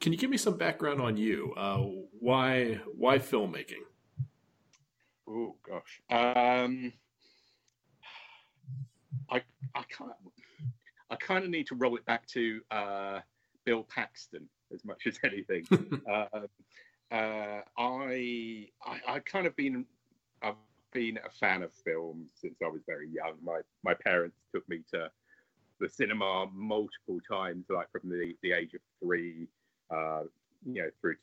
can you give me some background on you? Uh, why why filmmaking? Oh gosh, um, I I kind of I kind of need to roll it back to uh, Bill Paxton as much as anything. uh, uh, I, I I kind of been I've been a fan of film since I was very young. My my parents took me to the cinema multiple times, like from the, the age of three, uh, you know, through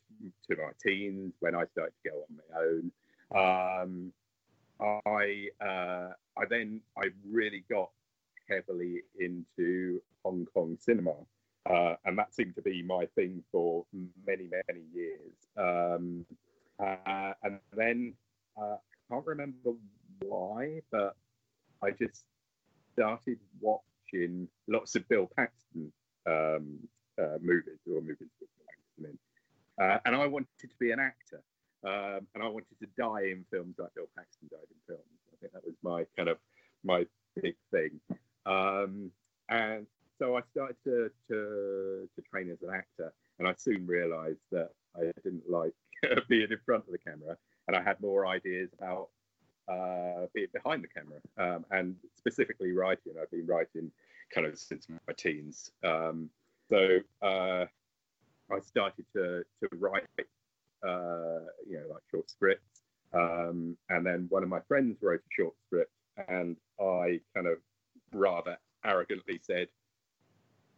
to, my teens when I started to go on my own. Um, I uh, I then I really got heavily into Hong Kong cinema, uh, and that seemed to be my thing for many many years. Um, uh, and then uh, I can't remember why, but I just started watching lots of Bill Paxton um, uh, movies or movies with and I wanted to be an actor. Um, and I wanted to die in films like Bill Paxton died in films. I think that was my kind of my big thing. Um, and so I started to, to, to train as an actor, and I soon realised that I didn't like being in front of the camera, and I had more ideas about uh, being behind the camera, um, and specifically writing. I've been writing kind of since my teens. Um, so uh, I started to to write uh, you know, like short scripts. Um, and then one of my friends wrote a short script, and I kind of rather arrogantly said,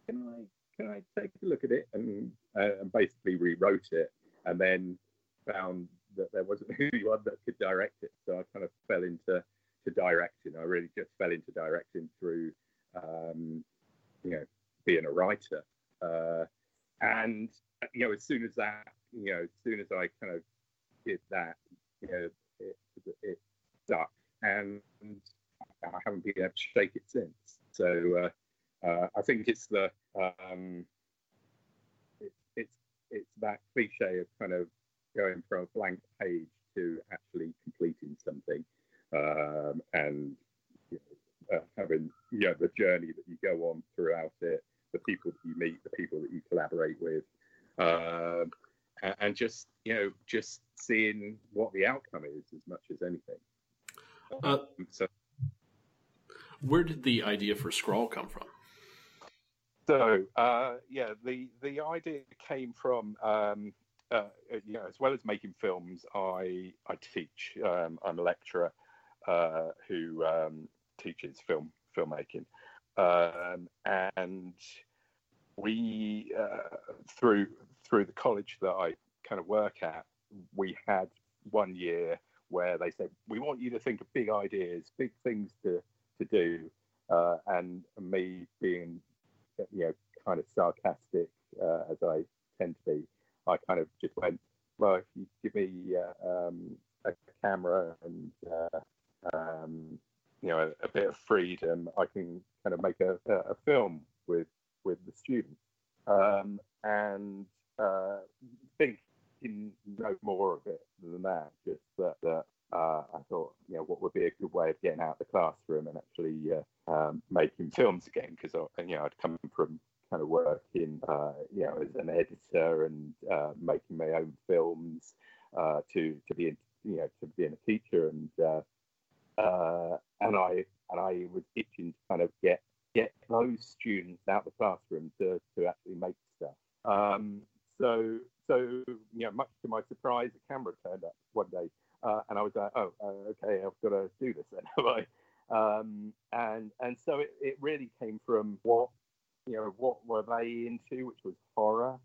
"Can I can I take a look at it?" and uh, and basically rewrote it, and then found that there wasn't anyone that could direct it, so I kind of fell into to directing. I really just fell into directing through, um, you know, being a writer. Uh, and you know, as soon as that you know, as soon as I kind of did that, you know, it, it stuck, and I haven't been able to shake it since. So uh, uh, I think it's the um, it, it's it's that cliche of kind of going from a blank page to actually completing something, um, and you know, uh, having you know the journey that you go on throughout it, the people that you meet, the people that you collaborate with. Um, and just you know just seeing what the outcome is as much as anything. Uh, so, where did the idea for Scrawl come from? So uh, yeah, the the idea came from um, uh, you know as well as making films, I I teach. Um, I'm a lecturer uh, who um, teaches film filmmaking, um, and we uh, through through the college that I kind of work at, we had one year where they said, we want you to think of big ideas, big things to, to do. Uh, and me being, you know, kind of sarcastic uh, as I tend to be, I kind of just went, well, if you give me uh, um, a camera and, uh, um, you know, a, a, bit of freedom, I can kind of make a, a film with, with the students. Um, and uh, thinking no more of it than that. Just that, that uh, I thought, you know, what would be a good way of getting out of the classroom and actually uh, um, making films again? Because you know, I'd come from kind of working, uh, you know, as an editor and uh, making my own films uh, to to be, you know, to being a teacher and uh, and I and I was itching to kind of get get those students out of the classroom to to actually make stuff. Um, so, so you know, much to my surprise, a camera turned up one day, uh, and I was like, oh, uh, okay, I've got to do this then, have I? Um, and and so it, it really came from what you know what were they into, which was horror,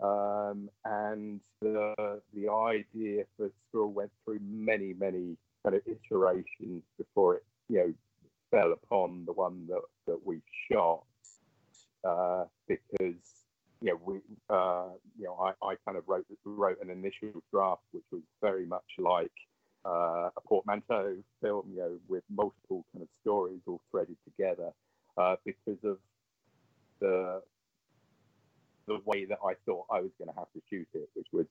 um, and the the idea for Scrawl went through many many kind of before it you know fell upon the one that that we shot. Uh, because you know, we, uh, you know, I, I kind of wrote wrote an initial draft which was very much like uh, a portmanteau film, you know, with multiple kind of stories all threaded together, uh, because of the the way that I thought I was going to have to shoot it, which was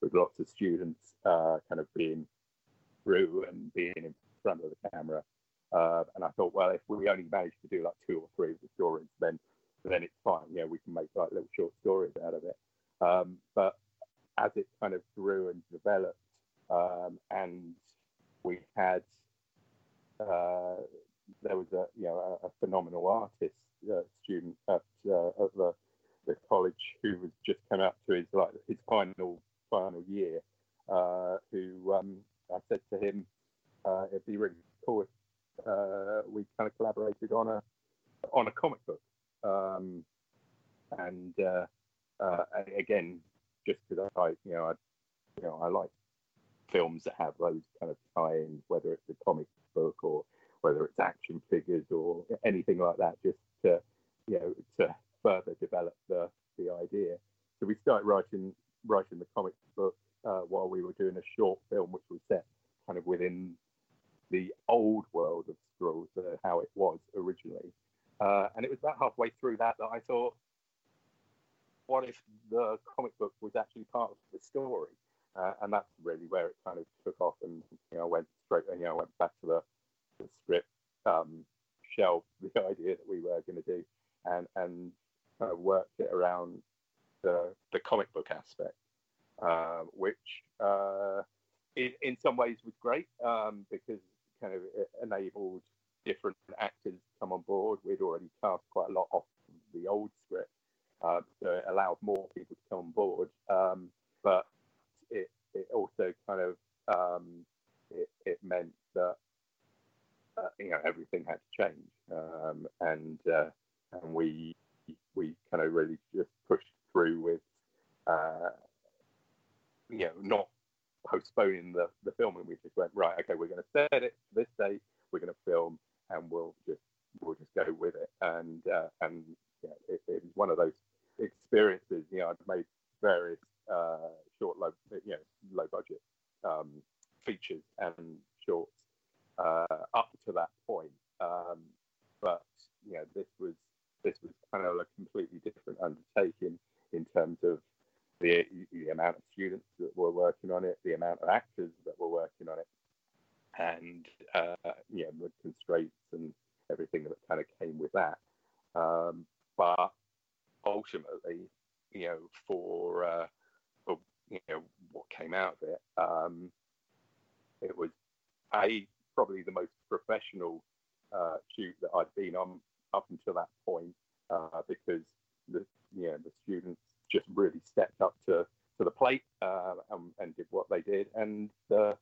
with lots of students uh, kind of being through and being in front of the camera. Uh, and I thought, well, if we only managed to do like two or three of the stories, then then it's fine. Yeah, we can make like little short stories out of it. Um, but as it kind of grew and developed, um, and we had uh, there was a you know a, a phenomenal artist uh, student at, uh, at the, the college who was just come up to his like his final final year. Uh, who um, I said to him, uh, it'd be really cool if uh, we kind of collaborated on a on a comic book. Um, and again, just because I you know I you know I like films that have those kind of tie-ins, whether it's a comic book or whether it's action figures or anything like that, just to you know to further develop the the idea. So we started writing writing the comic book uh, while we were doing a short film, which was set kind of within the old world of Scrawls, uh, how it was originally. Uh, and it was about halfway through that that I thought, what if the comic book was actually part of the story? Uh, and that's really where it kind of took off, and you know, went straight, you know, went back to the, the script, um, shelved the idea that we were going to do, and and kind worked it around the the comic book aspect, uh, which uh, in, in some ways was great um, because kind of enabled different actors to come on board. We'd already cast quite a lot off the old script, uh, so it allowed more people to come on board. Um, but it, it also kind of um, it, it, meant that uh, you know everything had to change, um, and uh, and we we kind of really just pushed through with uh, you know not postponing the, the filming. We just went right, okay, we're going to set it this date, we're going to film, and we'll just we'll just go with it. And uh, and yeah, it, it was one of those experiences. You know, I'd made various uh, short, low, you know, low budget um, features and shorts uh, up to that point. Um, but you know, this was this was kind of a completely different undertaking in terms of the, the amount of students that were working on it, the amount of actors that were working on it, and uh, you know, the constraints and everything that kind of came with that. Um, but ultimately, you know, for uh, you know what came out of it. Um, it was a probably the most professional uh, shoot that I'd been on up until that point uh, because the you know the students just really stepped up to to the plate uh, and, and, did what they did, and the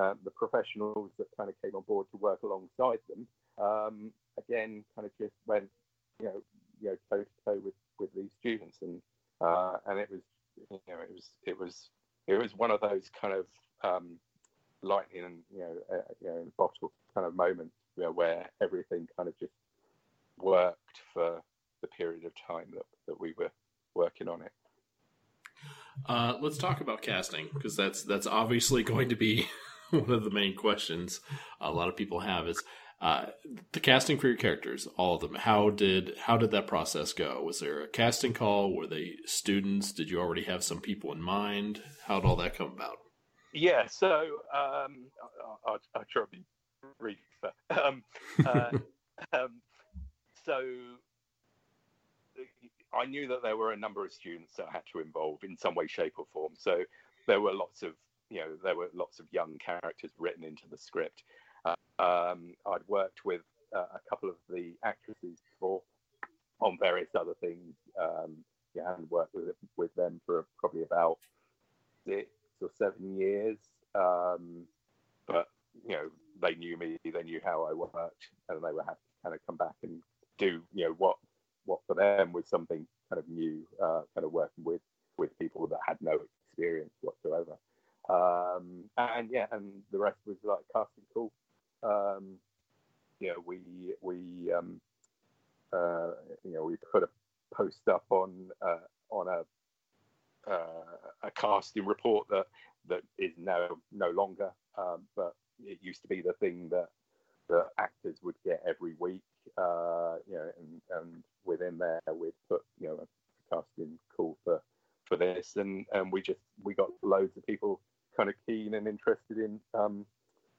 uh, the professionals that kind of came on board to work alongside them um, again kind of just went you know you know toe to toe with with these students and uh, and it was you know, it was it was it was one of those kind of um, lightning and you know, uh, you know, bottle kind of moments you know, where everything kind of just worked for the period of time that, that we were working on it. Uh, let's talk about casting because that's that's obviously going to be one of the main questions a lot of people have is uh, the casting for your characters, all of them. How did how did that process go? Was there a casting call? Were they students? Did you already have some people in mind? How did all that come about? Yeah, so um, I'll, I'll, try to be brief. Um, uh, um, so I knew that there were a number of students that I had to involve in some way, shape, or form. So there were lots of you know there were lots of young characters written into the script um, I'd worked with uh, a couple of the actresses before on various other things. Um, yeah, and worked with with them for probably about six or seven years. Um, but you know, they knew me, they knew how I worked, and they were happy to kind of come back and do you know what what for them was something kind of new, uh, kind of working with with people that had no experience whatsoever. Um, and yeah, and the rest was like casting call. Um, you know, we we um, uh, you know we put a post up on uh, on a uh, a casting report that that is now no longer, um, but it used to be the thing that the actors would get every week. Uh, you know, and, and within there we'd put you know a casting call for for this, and and we just we got loads of people kind of keen and interested in um,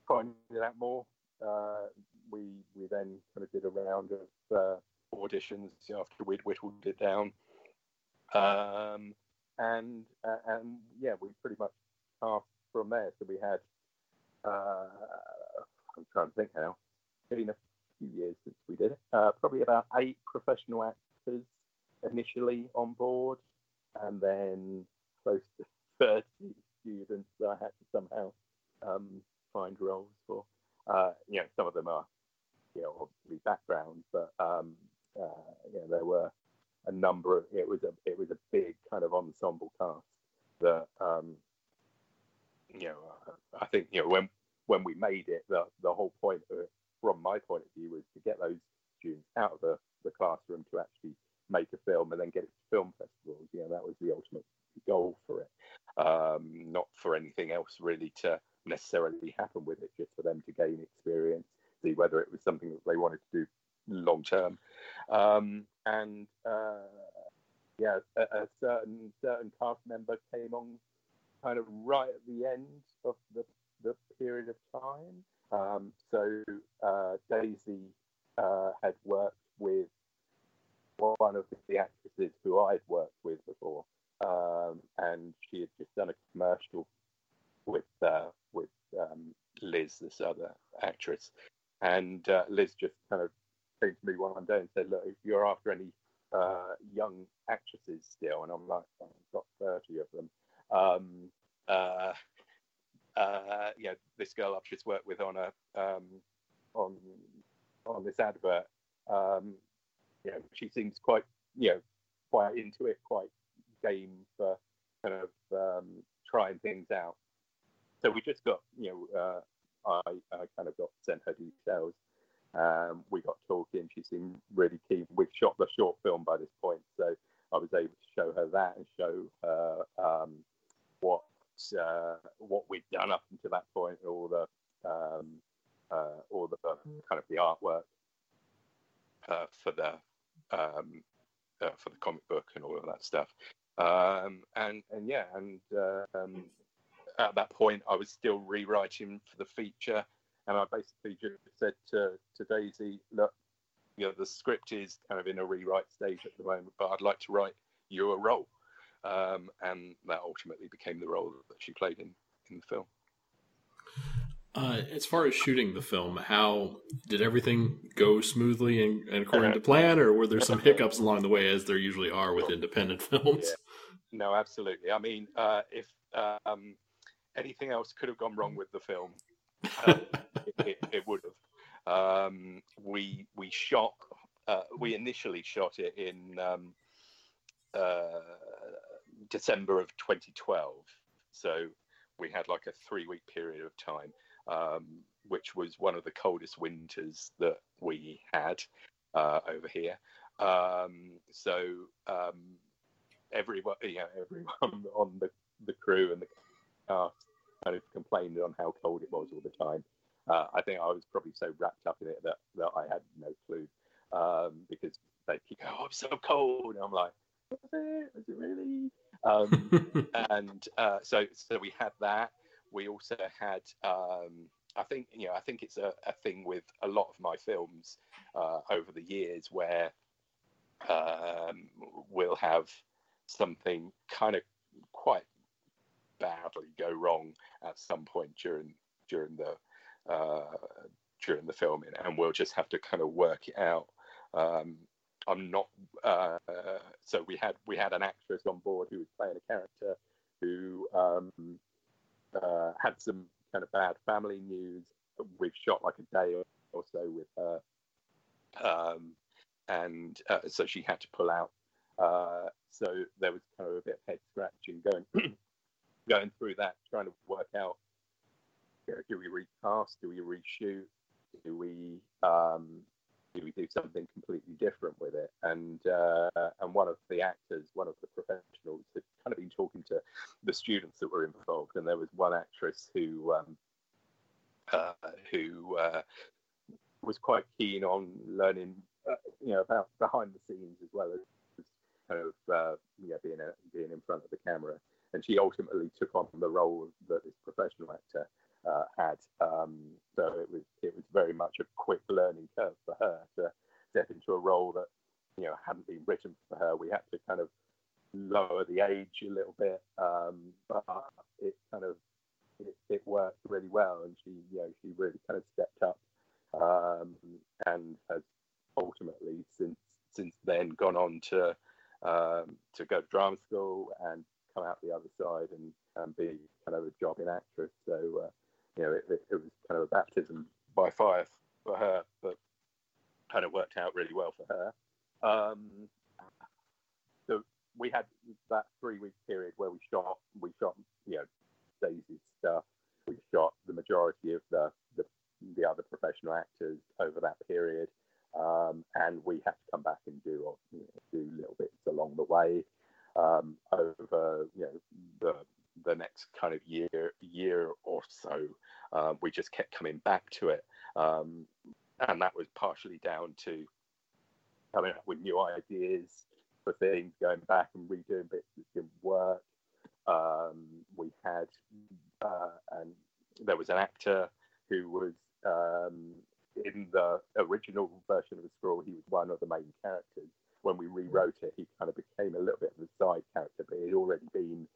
finding out more uh, we we then kind of did a round of uh, auditions after we'd whittled it down. Um, and uh, and yeah, we pretty much cast from there. So we had uh, I'm trying to think now. It's been a few years since we did it. Uh, probably about eight professional actors initially on board, and then close to 30 students that I had to somehow um, find roles for. Uh, you know, some of them are, you know, obviously backgrounds, but um, uh, you know, there were a number of. It was a it was a big kind of ensemble cast that um, you know. I think you know when when we made it, the the whole point it, from my point of view was to get those students out of the, the classroom to actually make a film and then get it to film festivals. You know, that was the ultimate goal for it. Um, not for anything else really to necessarily happen with it, just for them to gain experience, see whether it was something that they wanted to do long term. Um, and uh, yeah, a, a, certain certain cast member came on kind of right at the end of the, the period of time. Um, so uh, Daisy uh, had worked with one of the actresses who I'd worked with before, um, and she had just done a commercial with uh, with um, Liz, this other actress, and uh, Liz just kind of came to me one day and said, "Look, if you're after any uh, young actresses still," and I'm like, "I've got thirty of them." Um, uh, uh, know, this girl I've just worked with on a um, on on this advert, um, she seems quite you know quite into it, quite game for kind of um, trying things out. So we just got you know uh, I, I kind of got sent her details. Um, we got talking. She seemed really keen. We've shot the short film by this point, so I was able to show her that and show her um, what uh, what we'd done up until that point, all the um, uh, all the kind of the artwork uh, for the um, uh, for the comic book and all of that stuff. Um, and and yeah, and um, at that point, I was still rewriting for the feature, and I basically just said to to Daisy, look, you know, the script is kind of in a rewrite stage at the moment, but I'd like to write you a role um, and that ultimately became the role that she played in in the film. Uh, as far as shooting the film, how did everything go smoothly and, and according to plan, or were there some hiccups along the way, as there usually are with independent films? Yeah. No, absolutely. I mean, uh, if um, anything else could have gone wrong with the film, uh, it, it, it, would have. Um, we we shot. Uh, we initially shot it in um, uh, December of 2012. So we had like a three week period of time, um, which was one of the coldest winters that we had uh, over here. Um, so um, everyone, yeah, everyone on the, the crew and the cast kind of complained on how cold it was all the time. Uh, I think I was probably so wrapped up in it that, that I had no clue um, because they keep going, oh, I'm so cold. And I'm like, was it? Was it really? Um, and uh, so, so we had that. We also had, um, I think, you know, I think it's a, a, thing with a lot of my films uh, over the years where um, we'll have something kind of quite badly go wrong at some point during during the uh, during the filming, and we'll just have to kind of work it out. Um, I'm not. Uh, so we had we had an actress on board who was playing a character who um, uh, had some kind of bad family news. We've shot like a day or so with her, um, and uh, so she had to pull out. Uh, so there was kind of a bit of head scratching going going through that, trying to work out do we recast, do we reshoot, do we um, do we do something completely different with it? And uh, and one of the actors, one of the professionals, had kind of been talking to the students that were involved, and there was one actress who um, uh, who uh, was quite keen on learning, uh, you know, about behind the scenes as well as kind of uh, yeah being a, being in front of the camera. And she ultimately took on the role that this professional actor uh, had. Um, so it was it was very much a quick learning curve for her to step into a role that you know hadn't been written for her. We had to kind of lower the age a little bit, um, but it kind of it, it, worked really well, and she you know she really kind of stepped up um, and has ultimately since since then gone on to um, to go to drama school and come out the other side and, and be kind of a jobbing actress. So uh, you know it, it, it was kind of a baptism by fire for her, but kind of worked out really well for her. Um, so we had that three week period where we shot, we shot, you know, Daisy's stuff. We shot the majority of the, the, the other professional actors over that period. Um, and we had to come back and do, you know, do little bits along the way um, over, you know, the, the next kind of year, year or so. Um, we just kept coming back to it. Um, and that was partially down to coming up with new ideas for things, going back and redoing bits that didn't work. Um, we had, uh, and there was an actor who was um, in the original version of the Scrawl, he was one of the main characters. When we rewrote it, he kind of became a little bit of a side character, but he'd already been,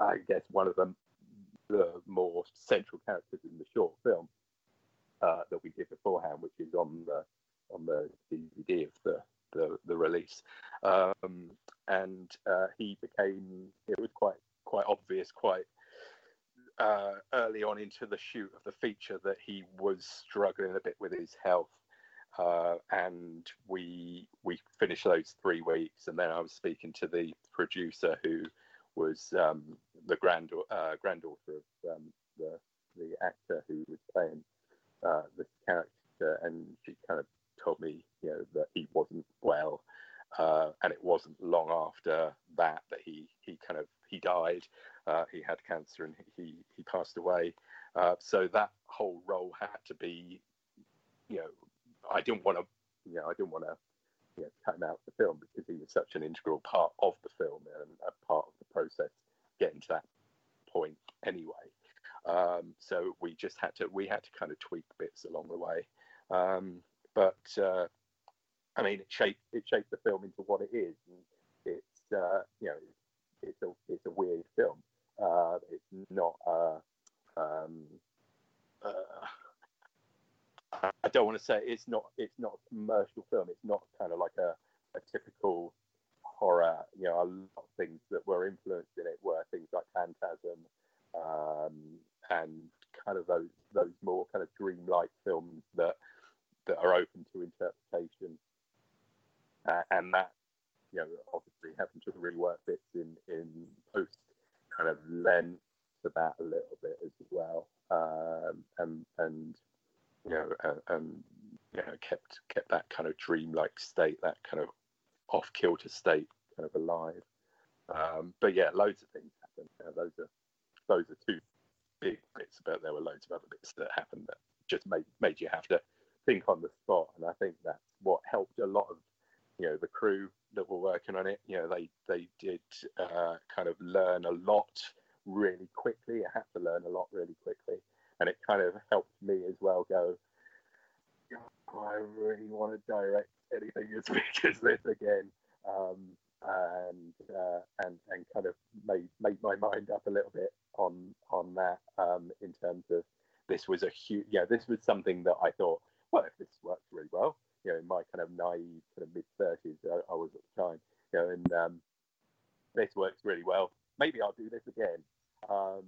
I guess, one of the, the more central characters in the short film uh, that we did beforehand, which is on the on the DVD of the the, the release. Um, and uh, he became it was quite quite obvious quite uh, early on into the shoot of the feature that he was struggling a bit with his health. Uh, and we we finished those three weeks, and then I was speaking to the producer who was um, the grand uh, granddaughter of um, the the actor who was playing uh, this character, and she kind of told me, you know, that he wasn't well, uh, and it wasn't long after that that he he kind of he died. Uh, he had cancer and he he passed away. Uh, so that whole role had to be, you know, I didn't want to, you know, I didn't want to. You know, cut him out of the film because he was such an integral part of the film and a part of the process getting to that point anyway. Um, so we just had to we had to kind of tweak bits along the way. Um, but uh, I mean, it shaped it shaped the film into what it is. And it's uh, you know it's a it's a weird film. Uh, it's not a um, uh, I don't want to say it's not it's not commercial film. It's not kind of like a, a typical horror. You know, a lot of things that were influenced in it were things like Phantasm, um, and kind of those those more kind of dreamlike films that that are open to interpretation, uh, and that you know obviously having to rework bits in in post kind of lent to that a little bit as well, um, and and you know and, and you know kept kept that kind of dreamlike state, that kind of off kilter state, kind of alive. Um, but yeah, loads of things happen. Those are those are two big bits, but there were loads of other bits that happened that just made made you have to think on the spot. And I think that's what helped a lot of you know the crew that were working on it. You know, they they did uh, kind of learn a lot really quickly. I had to learn a lot really quickly, and it kind of helped me as well. Go, oh, I really want to direct anything as big as this again. Um, and uh, and and kind of made made my mind up a little bit on on that um, in terms of this was a huge yeah this was something that I thought well if this works really well you know in my kind of naive kind of mid thirties I, I, was at the time you know and um, this works really well maybe I'll do this again um,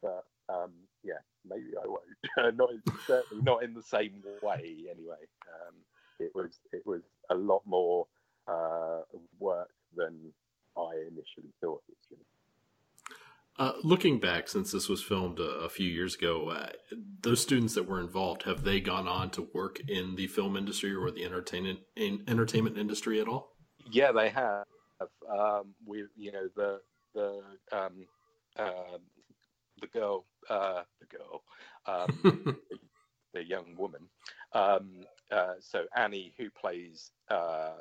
but um, yeah maybe I won't not certainly not in the same way anyway um, it was it was a lot more uh, work than I initially thought it was going to uh, looking back, since this was filmed a, a few years ago, uh, those students that were involved have they gone on to work in the film industry or the entertainment in, entertainment industry at all? Yeah, they have. Um, we, you know, the the um, uh, the girl, uh, the girl, um, the young woman. Um, uh, so Annie, who plays uh,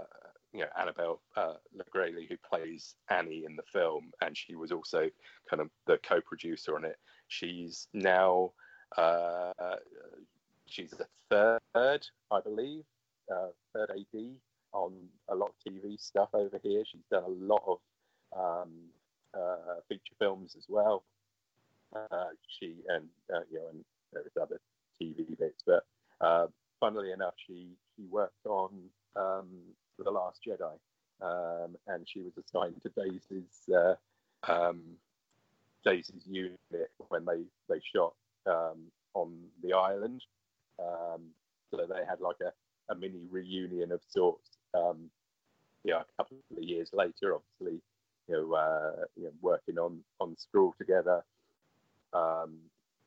you know Annabelle uh, Legrelli, who plays Annie in the film, and she was also kind of the co-producer on it. She's now uh, she's a third, I believe, uh, third AD on a lot of TV stuff over here. She's done a lot of um, uh, feature films as well. Uh, she and uh, you know, and various other TV bits. But uh, funnily enough, she she worked on um, The Last Jedi, um, and she was assigned to Daisy's uh, um, Daisy's unit when they they shot um, on the island. Um, so they had like a, a mini reunion of sorts. Um, yeah, a couple of years later, obviously, you know, uh, you know, working on on Scrawl together. Um,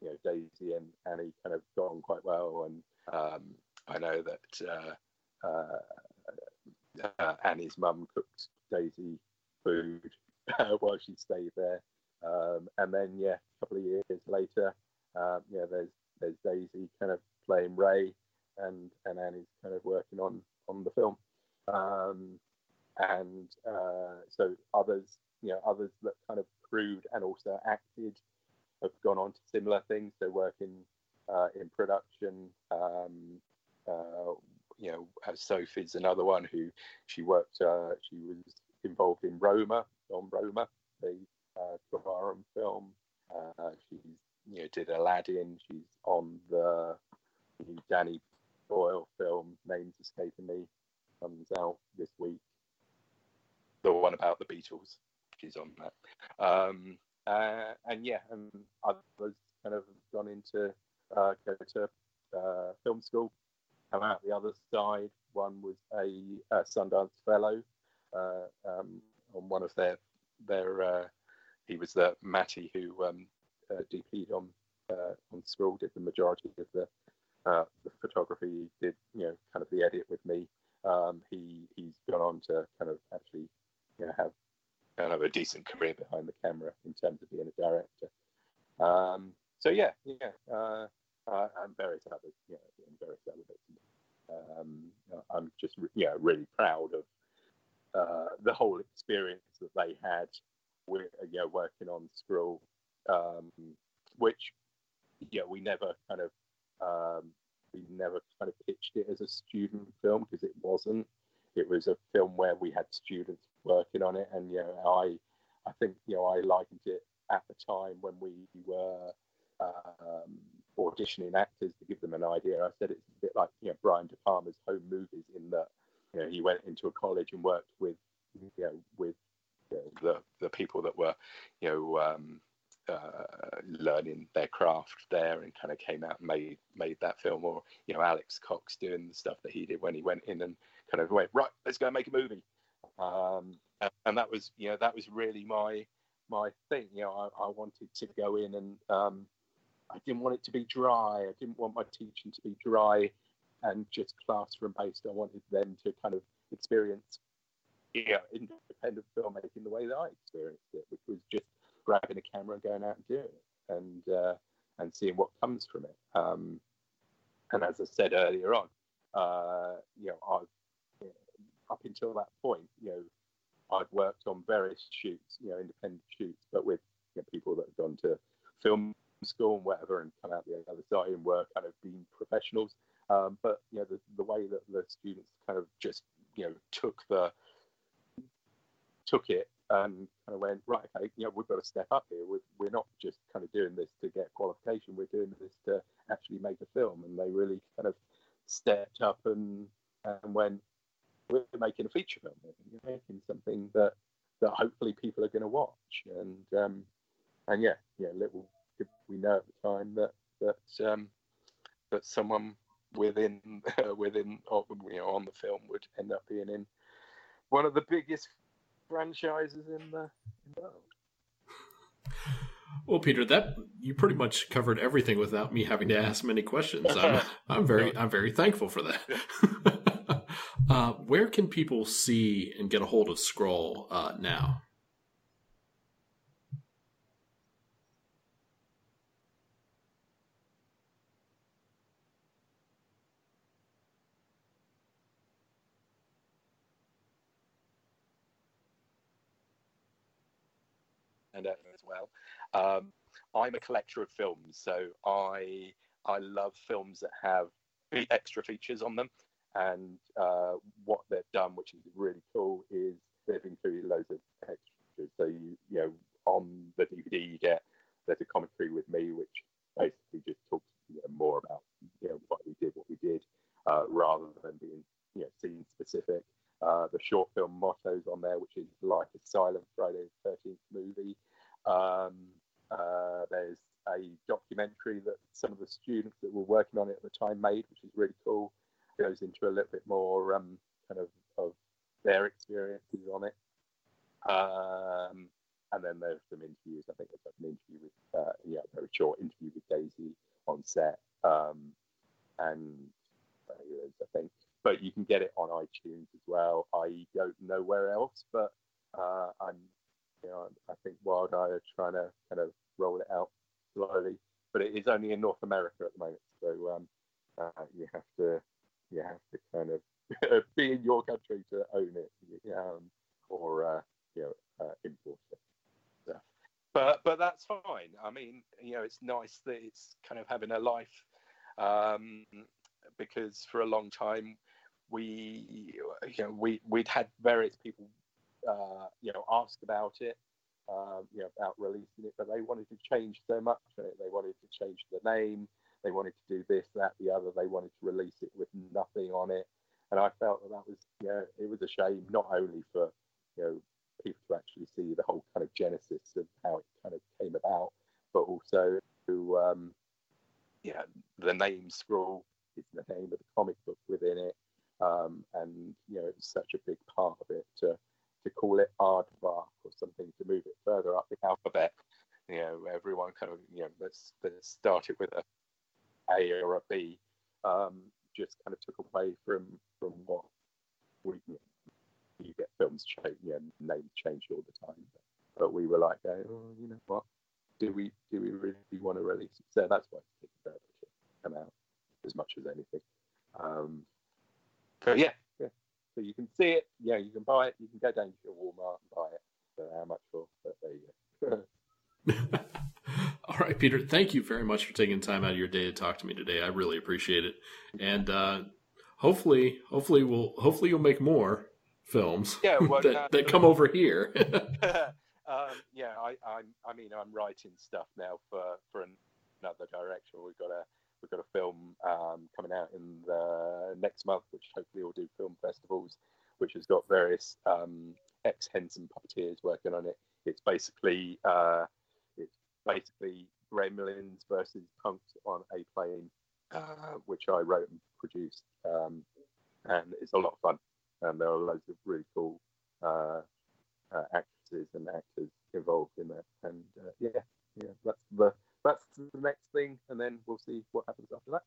you know, Daisy and Annie kind of got on quite well, and um, I know that uh, uh, uh Annie's mum cooked Daisy food while she stayed there. Um, and then, yeah, a couple of years later, um, yeah, there's there's Daisy kind of playing Rey, and and Annie's kind of working on on the film. Um, and uh, so others, you know, others that kind of crewed and also acted have gone on to similar things. They're working uh, in production. Um, uh, you know, Sophie's another one who she worked. Uh, she was involved in Roma on Roma, the uh, film. Uh, she's you know did Aladdin. She's on the new Danny Boyle film. Names escaping me. Comes out this week. The one about the Beatles. She's on that. Um, uh, and yeah, and others kind of gone into uh, go to uh, film school, come out the other side. One was a, a Sundance Fellow uh, um, on one of their their. Uh, he was the Matty who um, uh, DP'd on on Scrawl, did the majority of the the photography, did you know kind of the edit with me. Um, he he's gone on to kind of actually you know have kind of a decent career behind the camera in terms of being a director. Um, so yeah, yeah, uh, uh, and various others, yeah, various other bits. Um, I'm just yeah really proud of uh, the whole experience that they had with you know working on Scrawl, um, which yeah we never kind of um, we never kind of pitched it as a student film because it wasn't. It was a film where we had students working on it, and you know, I, I think you know, I likened it at the time when we were um, auditioning actors to give them an idea. I said it's a bit like you know Brian De Palma's home movies in that you know he went into a college and worked with you know with you know, the the people that were you know um, uh, learning their craft there and kind of came out and made made that film. Or you know Alex Cox doing the stuff that he did when he went in and kind of went right let's go make a movie um, and, that was you know that was really my my thing. You know, I, I wanted to go in and um, I didn't want it to be dry. I didn't want my teaching to be dry and just classroom based. I wanted them to kind of experience yeah, independent filmmaking the way that I experienced it, which was just grabbing a camera and going out and doing it and uh, and seeing what comes from it. Um, and as I said earlier on, uh, you know, I've up until that point, you know, I'd worked on various shoots, you know, independent shoots, but with you know, people that had gone to film school and whatever and come out the other side and were kind of being professionals. Um, but you know, the, the way that the students kind of just you know took the took it and kind of went right. Okay, you know, we've got to step up here. We're, we're not just kind of doing this to get qualification. We're doing this to actually make a film. And they really kind of stepped up and and went, we're making a feature film. We're making something that that hopefully people are going to watch. And um, and yeah, yeah, little did we know at the time that that um, that someone within uh, within you know on the film would end up being in one of the biggest franchises in the, in the world. Well, Peter, that you pretty much covered everything without me having to ask many questions. I'm, I'm very, I'm very thankful for that. Uh, where can people see and get a hold of Scrawl uh, now? and as well. Um, I'm a collector of films, so I I love films that have extra features on them. And uh, what they've done, which is really cool, is they've included loads of extras. So you, you know, on the DVD, you get there's a commentary with me, which basically just talks you know, more about you know, what we did, what we did, uh, rather than being you know, scene specific. Uh, the short film mottos on there, which is like a silent Friday the 13th movie. Um, uh, there's a documentary that some of the students that were working on it at the time made, which is really cool. Goes into a little bit more um, kind of of their experiences on it. Um, and then there's some interviews. I think there's like an interview with, uh, yeah, a very short interview with Daisy on set. Um, and uh, I think, but you can get it on iTunes as well. I don't know where else, but uh, I'm, you know, I think Wild Eye are trying to kind of roll it out slowly, but it is only in North America at the moment. So um, uh, you have to, you have to kind of be in your country to own it, um, or uh, you know, uh, import it. So, but but that's fine. I mean, you know, it's nice that it's kind of having a life um, because for a long time we you know we we'd had various people uh, you know ask about it um, you know about releasing it but they wanted to change so much they wanted to change the name they wanted to do this that the other they wanted to release it with nothing on it and I felt that that was yeah it was a shame not only for you know people to actually see the whole kind of genesis of how it kind of came about but also to um, yeah, the name Scrawl is the name of the comic book within it, um, and you know it's such a big part of it to to call it Aardvark or something to move it further up the alphabet. You know, everyone kind of you know let's let's start it with a A or a B. Um, just kind of took away from from what we you, get films change, you names changed all the time. But, but we were like, oh, you know what, do we do we really want to release it? So that's why it's taken to come out as much as anything. Um, yeah, yeah. So you can see it. Yeah, you can buy it. You can go down to your Walmart and buy it. So how much for? But there you go. All right, Peter. Thank you very much for taking time out of your day to talk to me today. I really appreciate it. And uh, hopefully, hopefully we'll hopefully you'll make more films yeah, well, that, uh, that come over here. um, yeah, I, I'm, I mean, I'm writing stuff now for for another direction. We've got a we've got a film um, coming out in the next month, which hopefully will do film festivals, which has got various um, ex Henson puppeteers working on it. It's basically uh, basically Gremlins versus Punks on a plane, uh, which I wrote and produced, um, and it's a lot of fun. And there are loads of really cool uh, uh, actresses and actors involved in that. And uh, yeah, yeah, that's the that's the next thing, and then we'll see what happens after that.